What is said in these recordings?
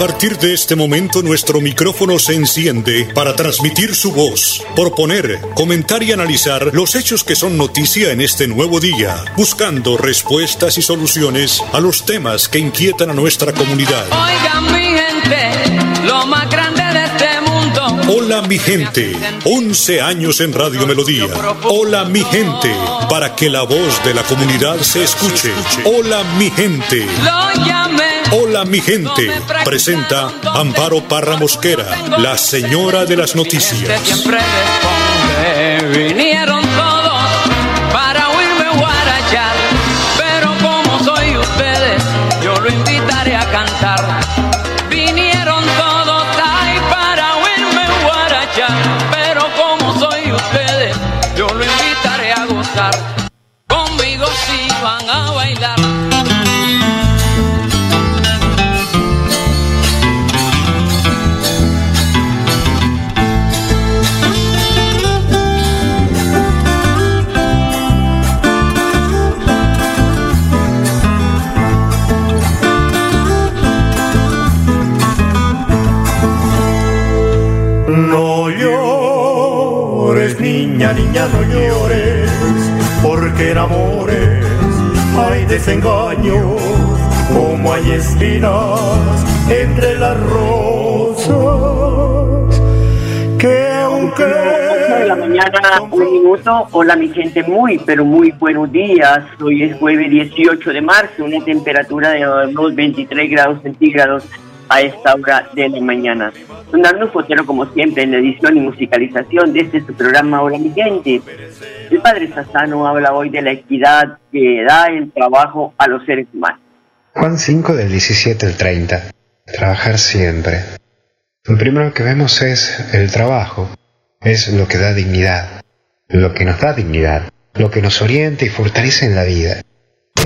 partir de este momento nuestro micrófono se enciende para transmitir su voz, proponer, comentar y analizar los hechos que son noticia en este nuevo día, buscando respuestas y soluciones a los temas que inquietan a nuestra comunidad. Oigan mi gente, lo más grande de este mundo. Hola mi gente, 11 años en Radio Melodía. Hola mi gente, para que la voz de la comunidad se escuche. Hola mi gente. Lo llamé. Hola mi gente, presenta Amparo Parra Mosquera, la señora de las noticias. Vinieron un minuto. Hola mi gente, muy, pero muy buenos días. Hoy es jueves 18 de marzo, una temperatura de unos 23 grados centígrados a esta hora de la mañana. Sonando Fotero como siempre en la edición y musicalización de este su programa Hola mi gente. El Padre Sassano habla hoy de la equidad que da el trabajo a los seres humanos. Juan 5 del 17 al 30. Trabajar siempre. Lo primero que vemos es el trabajo. Es lo que da dignidad. Lo que nos da dignidad. Lo que nos orienta y fortalece en la vida.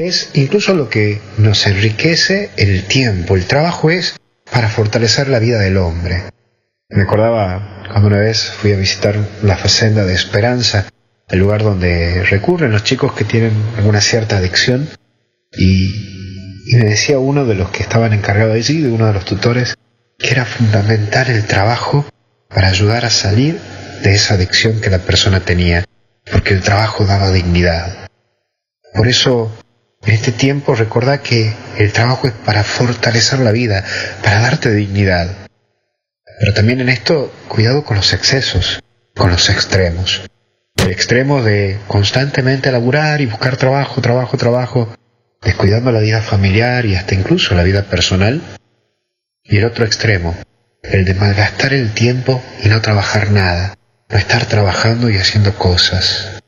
Es incluso lo que nos enriquece el tiempo. El trabajo es para fortalecer la vida del hombre. Me acordaba cuando una vez fui a visitar la facenda de Esperanza, el lugar donde recurren los chicos que tienen alguna cierta adicción, y, y me decía uno de los que estaban encargados allí, de uno de los tutores, que era fundamental el trabajo para ayudar a salir de esa adicción que la persona tenía, porque el trabajo daba dignidad. Por eso, en este tiempo, recordá que el trabajo es para fortalecer la vida, para darte dignidad. Pero también en esto, cuidado con los excesos, con los extremos. El extremo de constantemente laburar y buscar trabajo, trabajo, trabajo, descuidando la vida familiar y hasta incluso la vida personal. Y el otro extremo, el de malgastar el tiempo y no trabajar nada, no estar trabajando y haciendo cosas.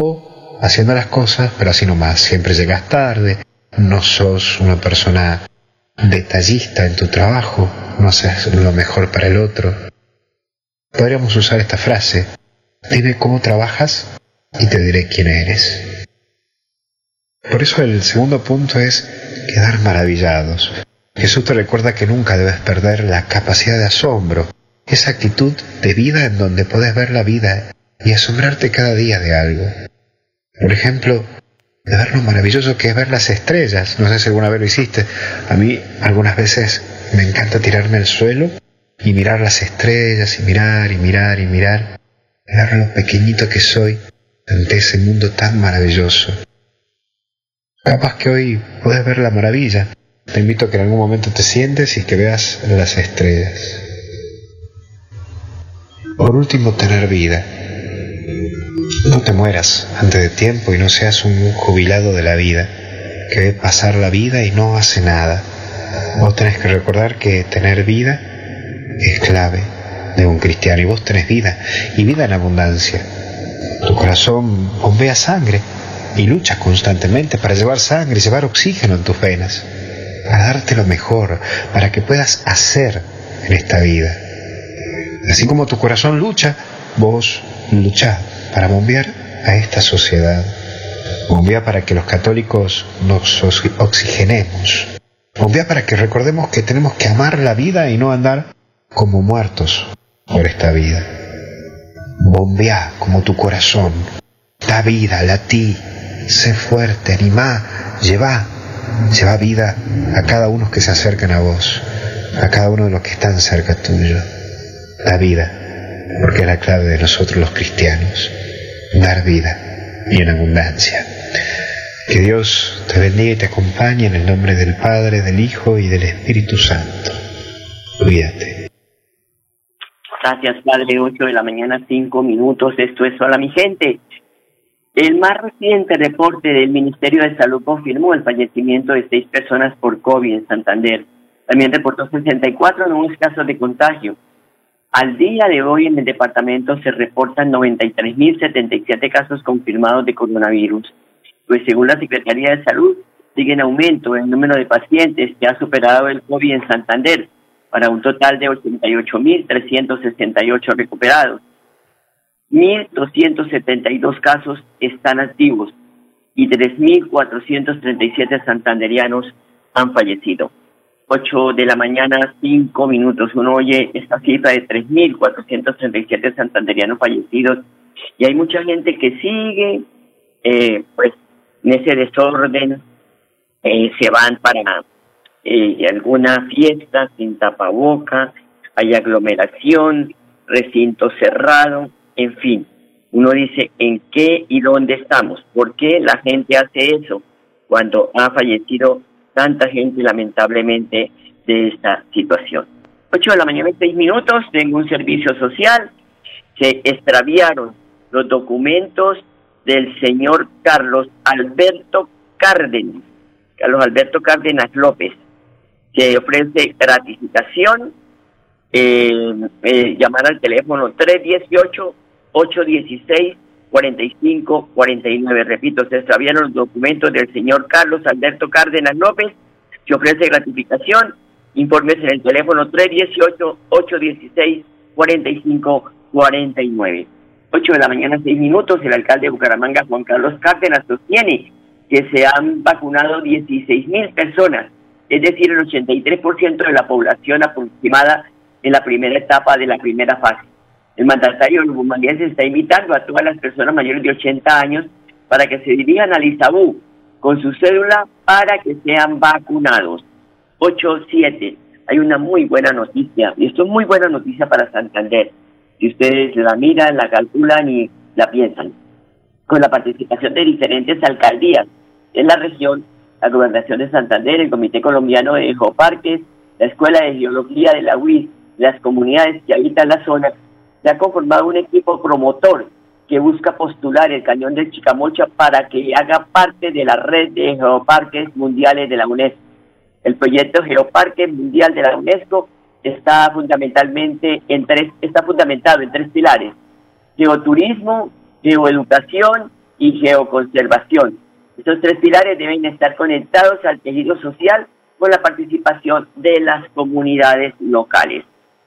O haciendo las cosas, pero así nomás, siempre llegas tarde, no sos una persona detallista en tu trabajo, no haces lo mejor para el otro. Podríamos usar esta frase, dime cómo trabajas y te diré quién eres. Por eso el segundo punto es quedar maravillados. Jesús te recuerda que nunca debes perder la capacidad de asombro, esa actitud de vida en donde puedes ver la vida y asombrarte cada día de algo. Por ejemplo, de ver lo maravilloso que es ver las estrellas. No sé si alguna vez lo hiciste. A mí algunas veces me encanta tirarme al suelo y mirar las estrellas y mirar y mirar y mirar. Y ver lo pequeñito que soy ante ese mundo tan maravilloso. Capaz que hoy puedes ver la maravilla. Te invito a que en algún momento te sientes y que veas las estrellas. Por último, tener vida. No te mueras antes de tiempo y no seas un jubilado de la vida, que ve pasar la vida y no hace nada. Vos tenés que recordar que tener vida es clave de un cristiano y vos tenés vida y vida en abundancia. Tu corazón bombea sangre y luchas constantemente para llevar sangre y llevar oxígeno en tus venas, para darte lo mejor, para que puedas hacer en esta vida. Así como tu corazón lucha, vos luchá para bombear a esta sociedad. Bombea para que los católicos nos oxi- oxigenemos. Bombea para que recordemos que tenemos que amar la vida y no andar como muertos por esta vida. Bombea como tu corazón. Da vida, latí, sé fuerte, animá, lleva, lleva vida a cada uno que se acercan a vos. a cada uno de los que están cerca tuyo, la vida, porque es la clave de nosotros los cristianos, dar vida y en abundancia. Que Dios te bendiga y te acompañe en el nombre del Padre, del Hijo y del Espíritu Santo. Cuídate. Gracias, Padre. 8 de la mañana, 5 minutos. Esto es Hola, mi gente. El más reciente reporte del Ministerio de Salud confirmó el fallecimiento de seis personas por COVID en Santander. También reportó 64 nuevos casos de contagio. Al día de hoy en el departamento se reportan 93.077 casos confirmados de coronavirus. Pues según la Secretaría de Salud, sigue en aumento el número de pacientes que ha superado el COVID en Santander, para un total de 88.368 recuperados. 1.272 casos están activos y 3.437 santanderianos han fallecido. 8 de la mañana, 5 minutos. Uno oye esta cifra de 3.437 santanderianos fallecidos. Y hay mucha gente que sigue eh, pues en ese desorden, eh, se van para eh, alguna fiesta sin tapaboca, hay aglomeración, recinto cerrado, en fin, uno dice en qué y dónde estamos, por qué la gente hace eso cuando ha fallecido tanta gente lamentablemente de esta situación. 8 de la mañana, 6 minutos, tengo un servicio social, se extraviaron los documentos del señor Carlos Alberto Cárdenas, Carlos Alberto Cárdenas López, que ofrece gratificación, eh, eh, llamar al teléfono 318 816-4549. Repito, se extraviaron los documentos del señor Carlos Alberto Cárdenas López, que ofrece gratificación. Informes en el teléfono 318-816-4549. 8 de la mañana, 6 minutos. El alcalde de Bucaramanga, Juan Carlos Cárdenas, sostiene que se han vacunado 16 mil personas, es decir, el 83% de la población aproximada en la primera etapa de la primera fase. El mandatario se está invitando a todas las personas mayores de 80 años para que se dirijan al ISABU con su cédula para que sean vacunados. 8-7. Hay una muy buena noticia, y esto es muy buena noticia para Santander. Si ustedes la miran, la calculan y la piensan. Con la participación de diferentes alcaldías en la región, la Gobernación de Santander, el Comité Colombiano de Geoparques, la Escuela de Geología de la UIS, las comunidades que habitan la zona, se ha conformado un equipo promotor que busca postular el cañón del Chicamocha para que haga parte de la red de geoparques mundiales de la UNESCO. El proyecto Geoparque Mundial de la UNESCO está fundamentalmente en tres, está fundamentado en tres pilares: geoturismo, geoeducación y geoconservación. Estos tres pilares deben estar conectados al tejido social con la participación de las comunidades locales.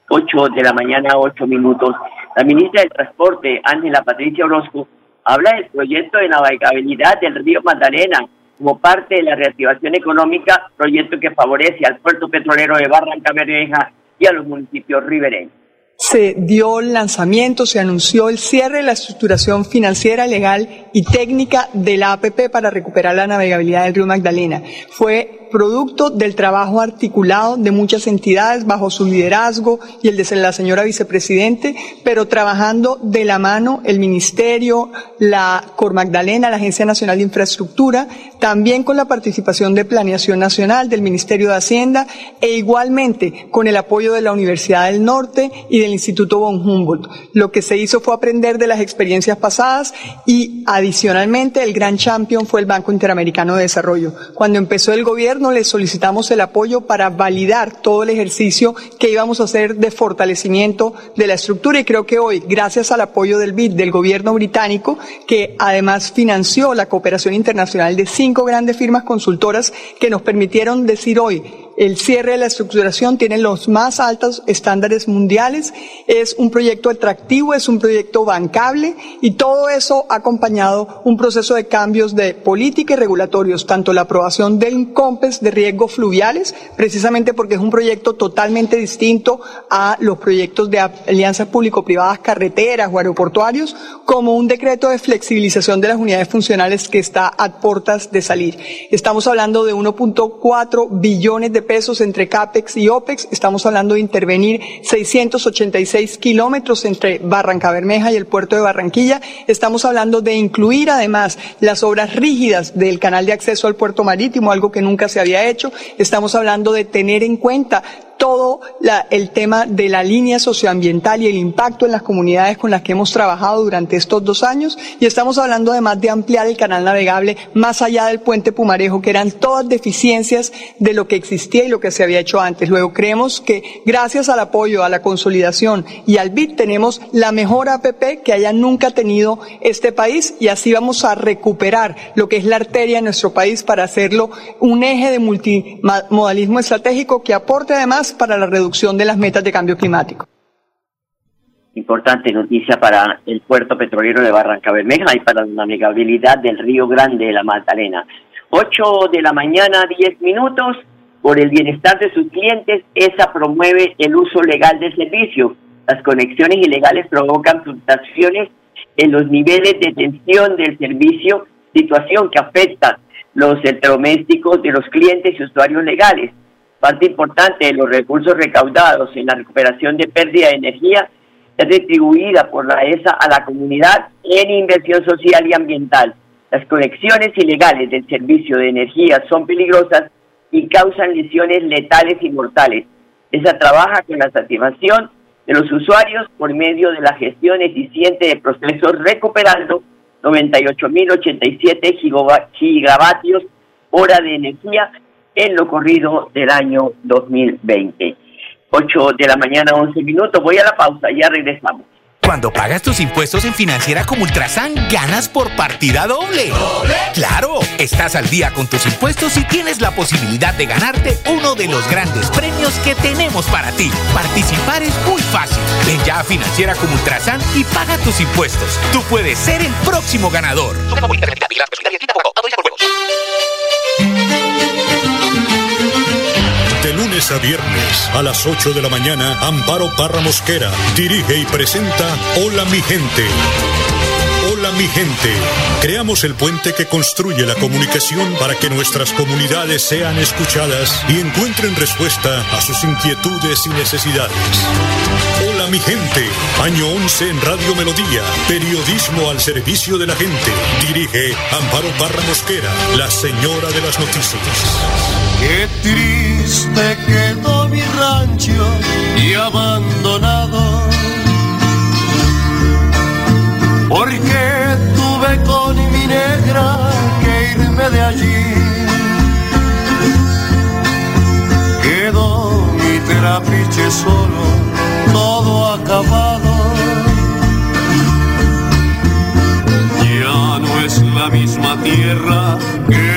8 de la mañana, 8 minutos. La ministra del Transporte, Ángela Patricia Orozco, habla del proyecto de navegabilidad del río Magdalena como parte de la reactivación económica, proyecto que favorece al puerto petrolero de Barranca Bermeja y a los municipios ribereños se dio el lanzamiento, se anunció el cierre de la estructuración financiera, legal y técnica de la APP para recuperar la navegabilidad del río Magdalena. Fue producto del trabajo articulado de muchas entidades bajo su liderazgo y el de la señora vicepresidente, pero trabajando de la mano el Ministerio, la Cor Magdalena, la Agencia Nacional de Infraestructura, también con la participación de Planeación Nacional, del Ministerio de Hacienda e igualmente con el apoyo de la Universidad del Norte y del Instituto von Humboldt. Lo que se hizo fue aprender de las experiencias pasadas y adicionalmente el gran champion fue el Banco Interamericano de Desarrollo. Cuando empezó el gobierno, le solicitamos el apoyo para validar todo el ejercicio que íbamos a hacer de fortalecimiento de la estructura. Y creo que hoy, gracias al apoyo del BID, del gobierno británico, que además financió la cooperación internacional de cinco grandes firmas consultoras que nos permitieron decir hoy, el cierre de la estructuración tiene los más altos estándares mundiales, es un proyecto atractivo, es un proyecto bancable y todo eso ha acompañado un proceso de cambios de política y regulatorios, tanto la aprobación del COMPES de riesgos fluviales, precisamente porque es un proyecto totalmente distinto a los proyectos de alianzas público-privadas carreteras o aeroportuarios, como un decreto de flexibilización de las unidades funcionales que está a puertas de salir. Estamos hablando de 1.4 billones de pesos entre CAPEX y OPEX. Estamos hablando de intervenir 686 kilómetros entre Barranca Bermeja y el puerto de Barranquilla. Estamos hablando de incluir además las obras rígidas del canal de acceso al puerto marítimo, algo que nunca se había hecho. Estamos hablando de tener en cuenta todo el tema de la línea socioambiental y el impacto en las comunidades con las que hemos trabajado durante estos dos años y estamos hablando además de ampliar el canal navegable más allá del puente Pumarejo, que eran todas deficiencias de lo que existía y lo que se había hecho antes. Luego creemos que gracias al apoyo, a la consolidación y al BID tenemos la mejor APP que haya nunca tenido este país y así vamos a recuperar lo que es la arteria de nuestro país para hacerlo un eje de multimodalismo estratégico que aporte además para la reducción de las metas de cambio climático. Importante noticia para el puerto petrolero de Barranca Bermeja y para la navegabilidad del Río Grande de la Magdalena. 8 de la mañana, 10 minutos. Por el bienestar de sus clientes, ESA promueve el uso legal del servicio. Las conexiones ilegales provocan fluctuaciones en los niveles de tensión del servicio, situación que afecta los electrodomésticos de los clientes y usuarios legales. Parte importante de los recursos recaudados en la recuperación de pérdida de energía es distribuida por la ESA a la comunidad en inversión social y ambiental. Las conexiones ilegales del servicio de energía son peligrosas y causan lesiones letales y mortales. ESA trabaja con la satisfacción de los usuarios por medio de la gestión eficiente de procesos recuperando 98.087 gigavatios hora de energía en lo corrido del año 2020. 8 de la mañana, 11 minutos. Voy a la pausa, ya regresamos. Cuando pagas tus impuestos en Financiera como Ultrasan, ganas por partida doble. ¿Doble? Claro, estás al día con tus impuestos y tienes la posibilidad de ganarte uno de los grandes premios que tenemos para ti. Participar es muy fácil. Ven ya a Financiera como Ultrasan y paga tus impuestos. Tú puedes ser el próximo ganador viernes a las 8 de la mañana, Amparo Parra Mosquera dirige y presenta Hola mi gente. Hola mi gente. Creamos el puente que construye la comunicación para que nuestras comunidades sean escuchadas y encuentren respuesta a sus inquietudes y necesidades. Hola mi gente. Año 11 en Radio Melodía. Periodismo al servicio de la gente. Dirige Amparo Parra Mosquera, la señora de las noticias. Qué triste mi rancho y abandonado. Porque tuve con mi negra que irme de allí. Quedó mi trapiche solo, todo acabado. Ya no es la misma tierra que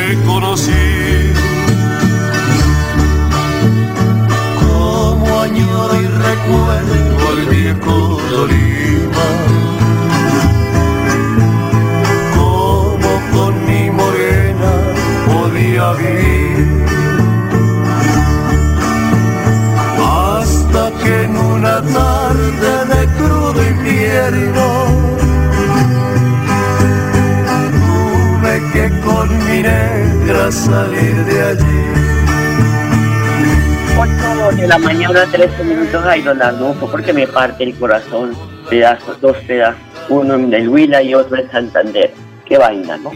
negra salir de allí 8 de la mañana, 13 minutos, ay, don Arnulfo, porque me parte el corazón, pedazos, dos pedazos, uno en el Huila y otro en Santander. Qué vaina, ¿no?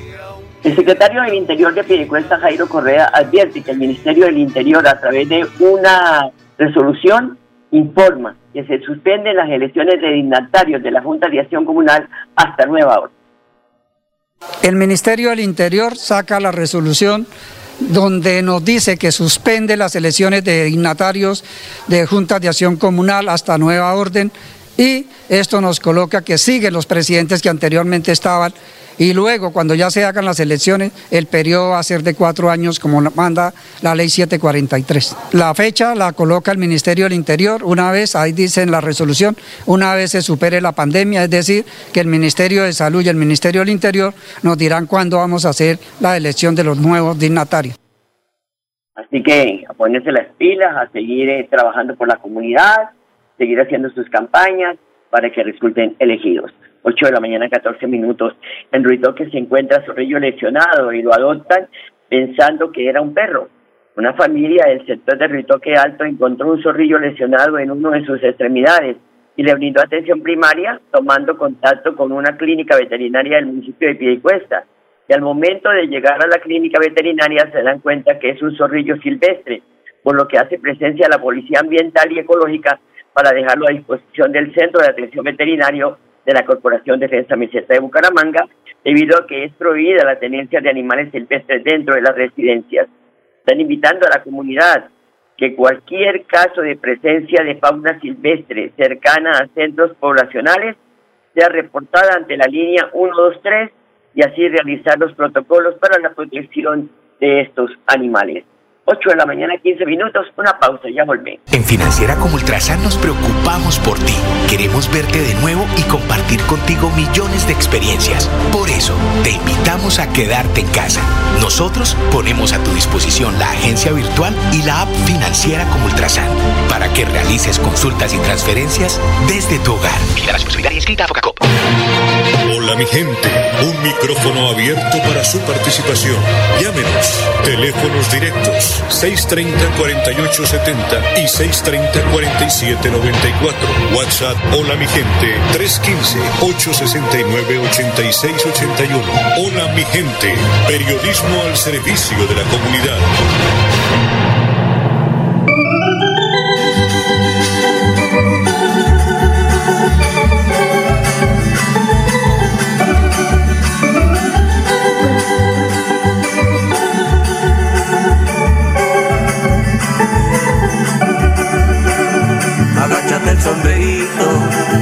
El secretario del Interior de Piedecuesta, Jairo Correa, advierte que el Ministerio del Interior, a través de una resolución, informa que se suspenden las elecciones de dignatarios de la Junta de Acción Comunal hasta nueva orden. El Ministerio del Interior saca la resolución donde nos dice que suspende las elecciones de dignatarios de juntas de acción comunal hasta nueva orden y esto nos coloca que siguen los presidentes que anteriormente estaban y luego cuando ya se hagan las elecciones el periodo va a ser de cuatro años como manda la ley 743. La fecha la coloca el Ministerio del Interior una vez, ahí dice en la resolución, una vez se supere la pandemia, es decir, que el Ministerio de Salud y el Ministerio del Interior nos dirán cuándo vamos a hacer la elección de los nuevos dignatarios. Así que a ponerse las pilas, a seguir eh, trabajando por la comunidad, seguir haciendo sus campañas para que resulten elegidos. 8 de la mañana, 14 minutos. En que se encuentra su lesionado y lo adoptan pensando que era un perro. Una familia del sector de Ritoque Alto encontró un zorrillo lesionado en uno de sus extremidades y le brindó atención primaria tomando contacto con una clínica veterinaria del municipio de Piedecuesta. Y al momento de llegar a la clínica veterinaria se dan cuenta que es un zorrillo silvestre, por lo que hace presencia la Policía Ambiental y Ecológica para dejarlo a disposición del Centro de Atención Veterinario de la Corporación Defensa Meseta de Bucaramanga, debido a que es prohibida la tenencia de animales silvestres dentro de las residencias. Están invitando a la comunidad que cualquier caso de presencia de fauna silvestre cercana a centros poblacionales sea reportada ante la línea 123 y así realizar los protocolos para la protección de estos animales. 8 de la mañana, 15 minutos, una pausa, ya volví. En Financiera como Ultrasan nos preocupamos por ti. Queremos verte de nuevo y compartir contigo millones de experiencias. Por eso, te invitamos a quedarte en casa. Nosotros ponemos a tu disposición la agencia virtual y la app Financiera como Ultrasan para que realices consultas y transferencias desde tu hogar. Federación Solidaria inscrita a Focacop. Hola mi gente, un micrófono abierto para su participación. Llámenos. Teléfonos directos 630-4870 y 630-4794. WhatsApp Hola mi gente 315-869-8681. Hola mi gente, periodismo al servicio de la comunidad.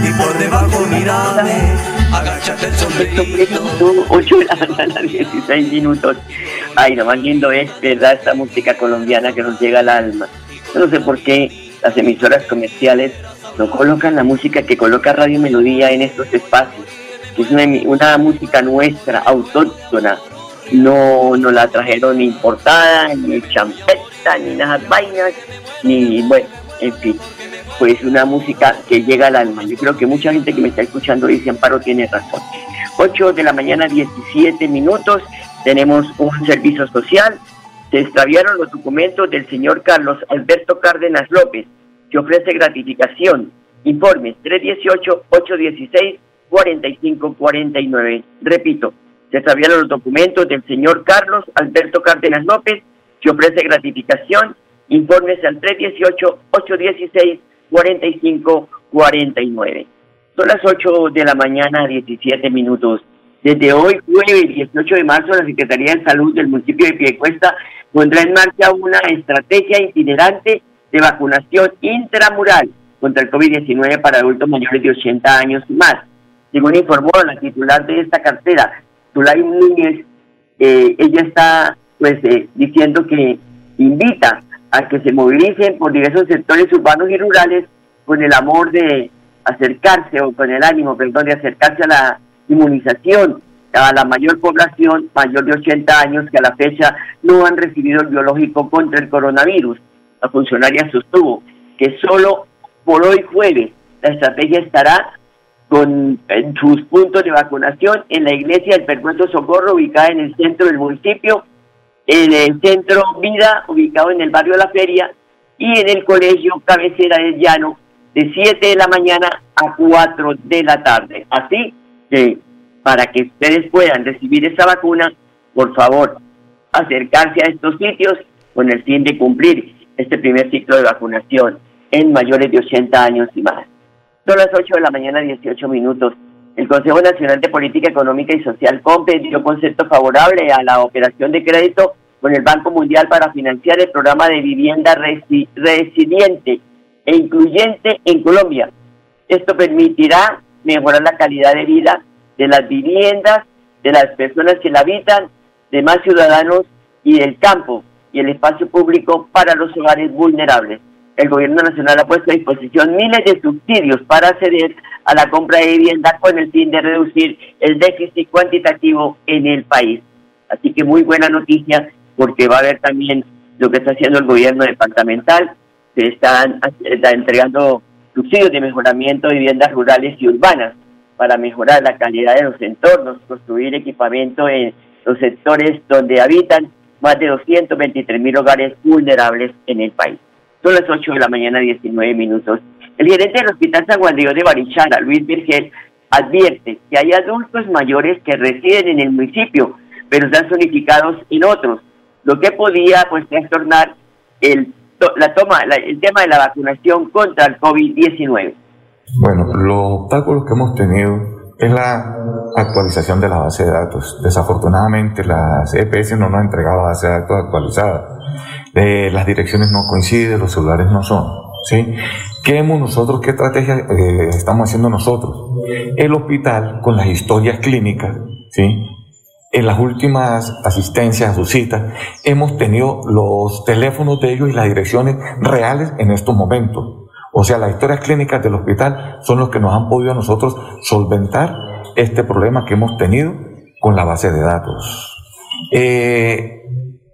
Y por debajo mírame. Agáchate el sombrerito. 8 de la mañana, 16 minutos. Ay, no más lindo es, ¿verdad? Esta música colombiana que nos llega al alma. Yo no sé por qué las emisoras comerciales no colocan la música que coloca Radio Melodía en estos espacios. que Es una música nuestra, autóctona. No, no la trajeron ni importada, ni champeta, ni nada vainas, ni, bueno, en fin. Pues una música que llega al alma. Yo creo que mucha gente que me está escuchando dice, Amparo tiene razón. 8 de la mañana, 17 minutos. Tenemos un servicio social. Se extraviaron los documentos del señor Carlos Alberto Cárdenas López, que ofrece gratificación. Informes 318-816-4549. Repito, se extraviaron los documentos del señor Carlos Alberto Cárdenas López, que ofrece gratificación. Informes al 318-816-4549. Son las 8 de la mañana, 17 minutos. Desde hoy, jueves 18 de marzo, la Secretaría de Salud del municipio de Piedecuesta pondrá en marcha una estrategia itinerante de vacunación intramural contra el COVID-19 para adultos mayores de 80 años y más. Según informó la titular de esta cartera, Zulay Núñez, eh, ella está pues eh, diciendo que invita a que se movilicen por diversos sectores urbanos y rurales con el amor de acercarse o con el ánimo, perdón, de acercarse a la inmunización a la mayor población mayor de 80 años que a la fecha no han recibido el biológico contra el coronavirus. La funcionaria sostuvo que solo por hoy jueves la estrategia estará con en sus puntos de vacunación en la iglesia del Perpetuo Socorro ubicada en el centro del municipio, en el centro Vida ubicado en el barrio la Feria y en el colegio Cabecera del Llano de 7 de la mañana a 4 de la tarde. Así que para que ustedes puedan recibir esa vacuna, por favor, acercarse a estos sitios con el fin de cumplir este primer ciclo de vacunación en mayores de 80 años y más. Son las 8 de la mañana, 18 minutos. El Consejo Nacional de Política Económica y Social, COMPE, dio concepto favorable a la operación de crédito con el Banco Mundial para financiar el programa de vivienda resi resiliente e incluyente en Colombia. Esto permitirá mejorar la calidad de vida de las viviendas, de las personas que la habitan, de más ciudadanos y del campo y el espacio público para los hogares vulnerables. El gobierno nacional ha puesto a disposición miles de subsidios para acceder a la compra de vivienda con el fin de reducir el déficit cuantitativo en el país. Así que muy buena noticia porque va a haber también lo que está haciendo el gobierno departamental, se están está entregando subsidios de mejoramiento de viviendas rurales y urbanas para mejorar la calidad de los entornos, construir equipamiento en los sectores donde habitan más de 223 mil hogares vulnerables en el país. Son las 8 de la mañana, 19 minutos. El gerente del Hospital San Juan Diego de Barichara, Luis Virgel, advierte que hay adultos mayores que residen en el municipio, pero están zonificados en otros, lo que podía pues trastornar el, la toma, el tema de la vacunación contra el COVID-19. Bueno, los obstáculos que hemos tenido es la actualización de la base de datos. Desafortunadamente, las EPS no nos han entregado base de datos actualizada. Eh, las direcciones no coinciden, los celulares no son. ¿sí? ¿Qué hemos nosotros, qué estrategia eh, estamos haciendo nosotros? El hospital, con las historias clínicas, ¿sí? en las últimas asistencias a sus citas, hemos tenido los teléfonos de ellos y las direcciones reales en estos momentos. O sea, las historias clínicas del hospital son los que nos han podido nosotros solventar este problema que hemos tenido con la base de datos. Eh,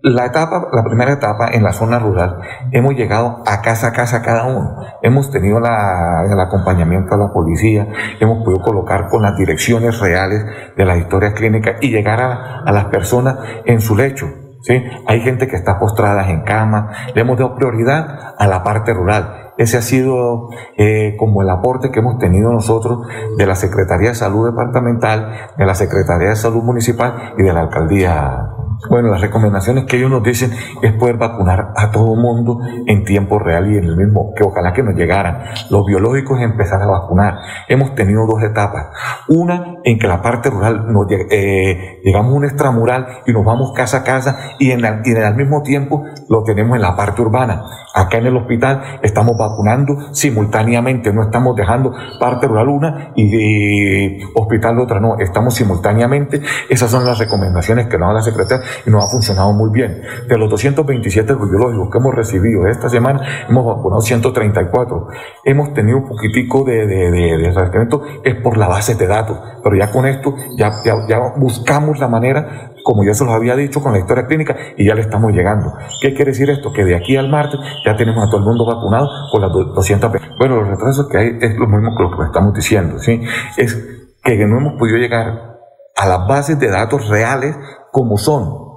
la etapa, la primera etapa en la zona rural, hemos llegado a casa a casa cada uno. Hemos tenido la, el acompañamiento a la policía, hemos podido colocar con las direcciones reales de las historias clínicas y llegar a, las personas en su lecho. ¿sí? Hay gente que está postrada en cama, le hemos dado prioridad a la parte rural. Ese ha sido eh, como el aporte que hemos tenido nosotros de la Secretaría de Salud Departamental, de la Secretaría de Salud Municipal y de la Alcaldía bueno, las recomendaciones que ellos nos dicen es poder vacunar a todo mundo en tiempo real y en el mismo, que ojalá que nos llegaran. Los biológicos empezar a vacunar. Hemos tenido dos etapas. Una en que la parte rural nos eh, llegamos a un extramural y nos vamos casa a casa y en, y mismo tiempo lo tenemos en la parte urbana. Acá en el hospital estamos vacunando simultáneamente, no estamos dejando parte rural una y, hospital otra, no, estamos simultáneamente. Esas son las recomendaciones que nos da la secretaria y nos ha funcionado muy bien. De los 227 biológicos que hemos recibido esta semana, hemos vacunado 134. Hemos tenido un poquitico de, de, de, es por la base de datos, pero ya con esto ya, ya, ya buscamos la manera como ya se los había dicho con la historia clínica, y ya le estamos llegando. ¿Qué quiere decir esto? Que de aquí al martes ya tenemos a todo el mundo vacunado con las 200 Bueno, los retrasos que hay es lo mismo que lo que estamos diciendo, ¿sí? Es que no hemos podido llegar a las bases de datos reales como son,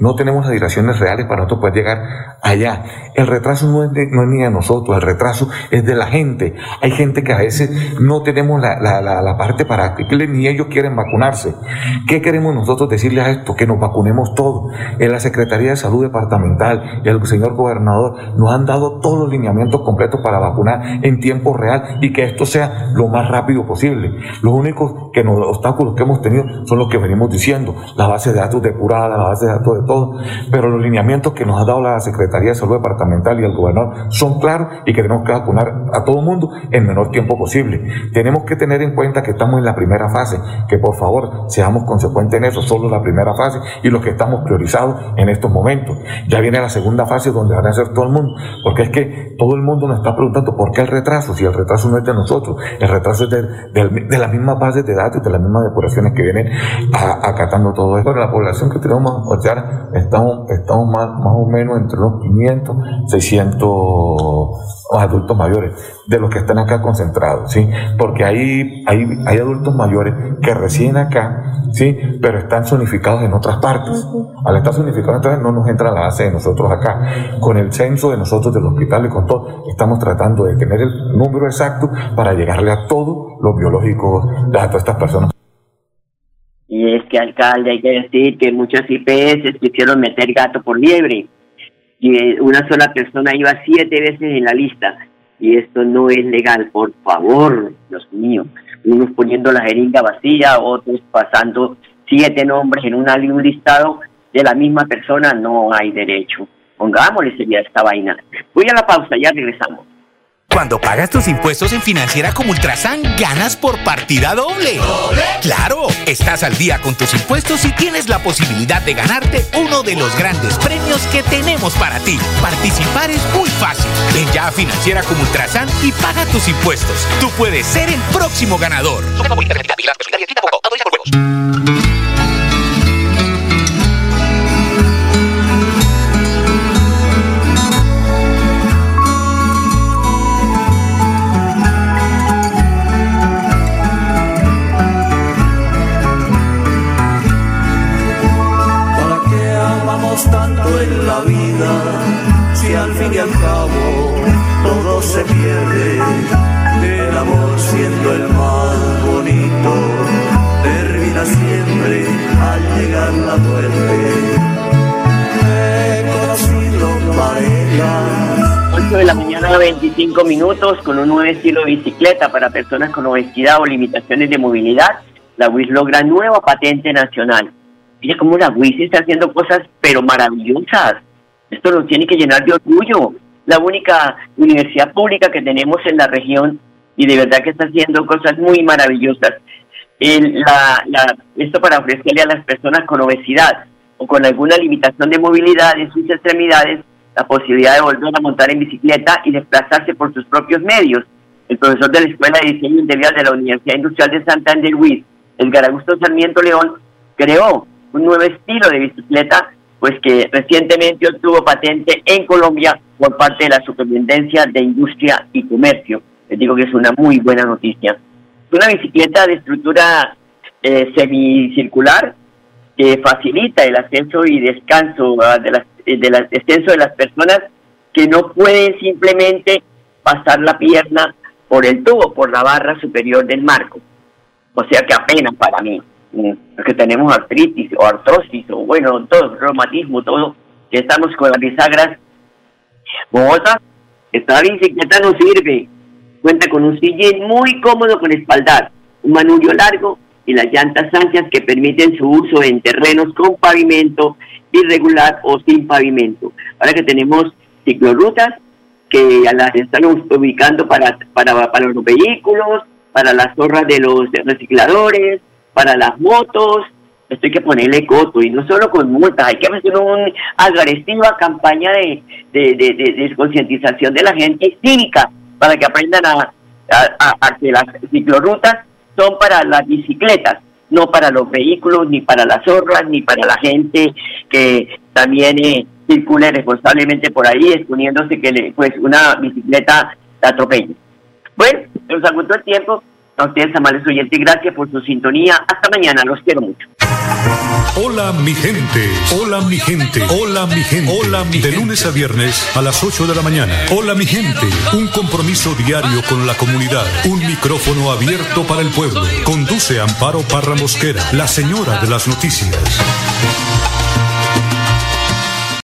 No tenemos las direcciones reales para nosotros poder llegar allá. El retraso no es, no es ni de nosotros, el retraso es de la gente. Hay gente que a veces no tenemos la, parte práctica, ni ellos quieren vacunarse. ¿Qué queremos nosotros decirles a esto? Que nos vacunemos todos. En la Secretaría de Salud Departamental y el señor gobernador nos han dado todos los lineamientos completos para vacunar en tiempo real y que esto sea lo más rápido posible. Los únicos que obstáculos que hemos tenido son los que venimos diciendo, la base de datos depurada, la base de datos de todo, pero los lineamientos que nos ha dado la Secretaría de Salud Departamental y el gobernador son claros y que tenemos que vacunar a todo el mundo en menor tiempo posible. Tenemos que tener en cuenta que estamos en la primera fase, que por favor seamos consecuentes en eso, solo la primera fase y los que estamos priorizados en estos momentos. Ya viene la segunda fase donde van a ser todo el mundo, porque es que todo el mundo nos está preguntando por qué el retraso, si el retraso no es de nosotros, el retraso es de, de, las mismas bases de datos de las mismas depuraciones que vienen acatando todo esto. Bueno, la población que tenemos estamos, estamos más, más o menos entre los 500, 600 adultos mayores, de los que están acá concentrados, ¿sí? Porque hay, hay, hay adultos mayores que residen acá, ¿sí? Pero están zonificados en otras partes. Al estar zonificados, entonces no nos entra la base de nosotros acá. Con el censo de nosotros del hospital y con todo, estamos tratando de tener el número exacto para llegarle a todos los biológicos de todas estas personas. Y es que, alcalde, hay que decir que muchos IPS quisieron meter gato por liebre. Y una sola persona iba siete veces en la lista. Y esto no es legal, por favor, Dios mío. Unos poniendo la jeringa vacía, otros pasando siete nombres en un listado de la misma persona, no hay derecho. Pongámosle sería esta vaina. Voy a la pausa, ya regresamos. Cuando pagas tus impuestos en Financiera como Ultrasan, ganas por partida doble. ¡Claro! Estás al día con tus impuestos y tienes la posibilidad de ganarte uno de los grandes premios que tenemos para ti. Participar es muy fácil. Ven ya a Financiera como Ultrasan y paga tus impuestos. Tú puedes ser el próximo ganador. En la vida, si al fin y al cabo todo se pierde, el amor siendo el más bonito, termina siempre al llegar la muerte. He conocido parejas 8 de la mañana 25 minutos con un nuevo estilo de bicicleta para personas con obesidad o limitaciones de movilidad. La WIS logra nueva patente nacional. Mira cómo la WIS está haciendo cosas pero maravillosas. Esto nos tiene que llenar de orgullo. La única universidad pública que tenemos en la región y de verdad que está haciendo cosas muy maravillosas. El- la- la- esto para ofrecerle a las personas con obesidad o con alguna limitación de movilidad en sus extremidades la posibilidad de volver a montar en bicicleta y desplazarse por sus propios medios. El profesor de la Escuela de Diseño Integral de la Universidad Industrial de Santander, WIS, Edgar Augusto Sarmiento León, creó un nuevo estilo de bicicleta, pues que recientemente obtuvo patente en Colombia por parte de la Superintendencia de Industria y Comercio. Les digo que es una muy buena noticia. Es una bicicleta de estructura eh, semicircular que facilita el acceso y descanso ah, de las, eh, descenso de las personas que no pueden simplemente pasar la pierna por el tubo, por la barra superior del marco. O sea que apenas para mí, mm, porque tenemos artritis o artrosis o bueno, todo, reumatismo, todo, que estamos con las bisagras Bogotá, esta bicicleta no sirve. Cuenta con un sillín muy cómodo con espaldar, un manubrio largo y las llantas anchas que permiten su uso en terrenos con pavimento irregular o sin pavimento. Ahora que tenemos ciclorutas que las están ubicando para, para, para los vehículos, para las zorras de los recicladores, para las motos, esto hay que ponerle coto y no solo con multas, hay que hacer una agresiva campaña de, de, de, concientización de la gente cívica para que aprendan a, a- que las ciclorrutas son para las bicicletas, no para los vehículos, ni para las zorras, ni para la gente que también eh, circula irresponsablemente por ahí, exponiéndose que le- pues una bicicleta la atropelle. Bueno, nos agotó el tiempo. A ustedes, amables oyentes, gracias por su sintonía. Hasta mañana, los quiero mucho. Hola mi gente, hola mi gente, hola mi gente, hola mi De lunes a viernes a las 8 de la mañana. Hola mi gente, un compromiso diario con la comunidad, un micrófono abierto para el pueblo. Conduce Amparo Parra Mosquera, la señora de las noticias.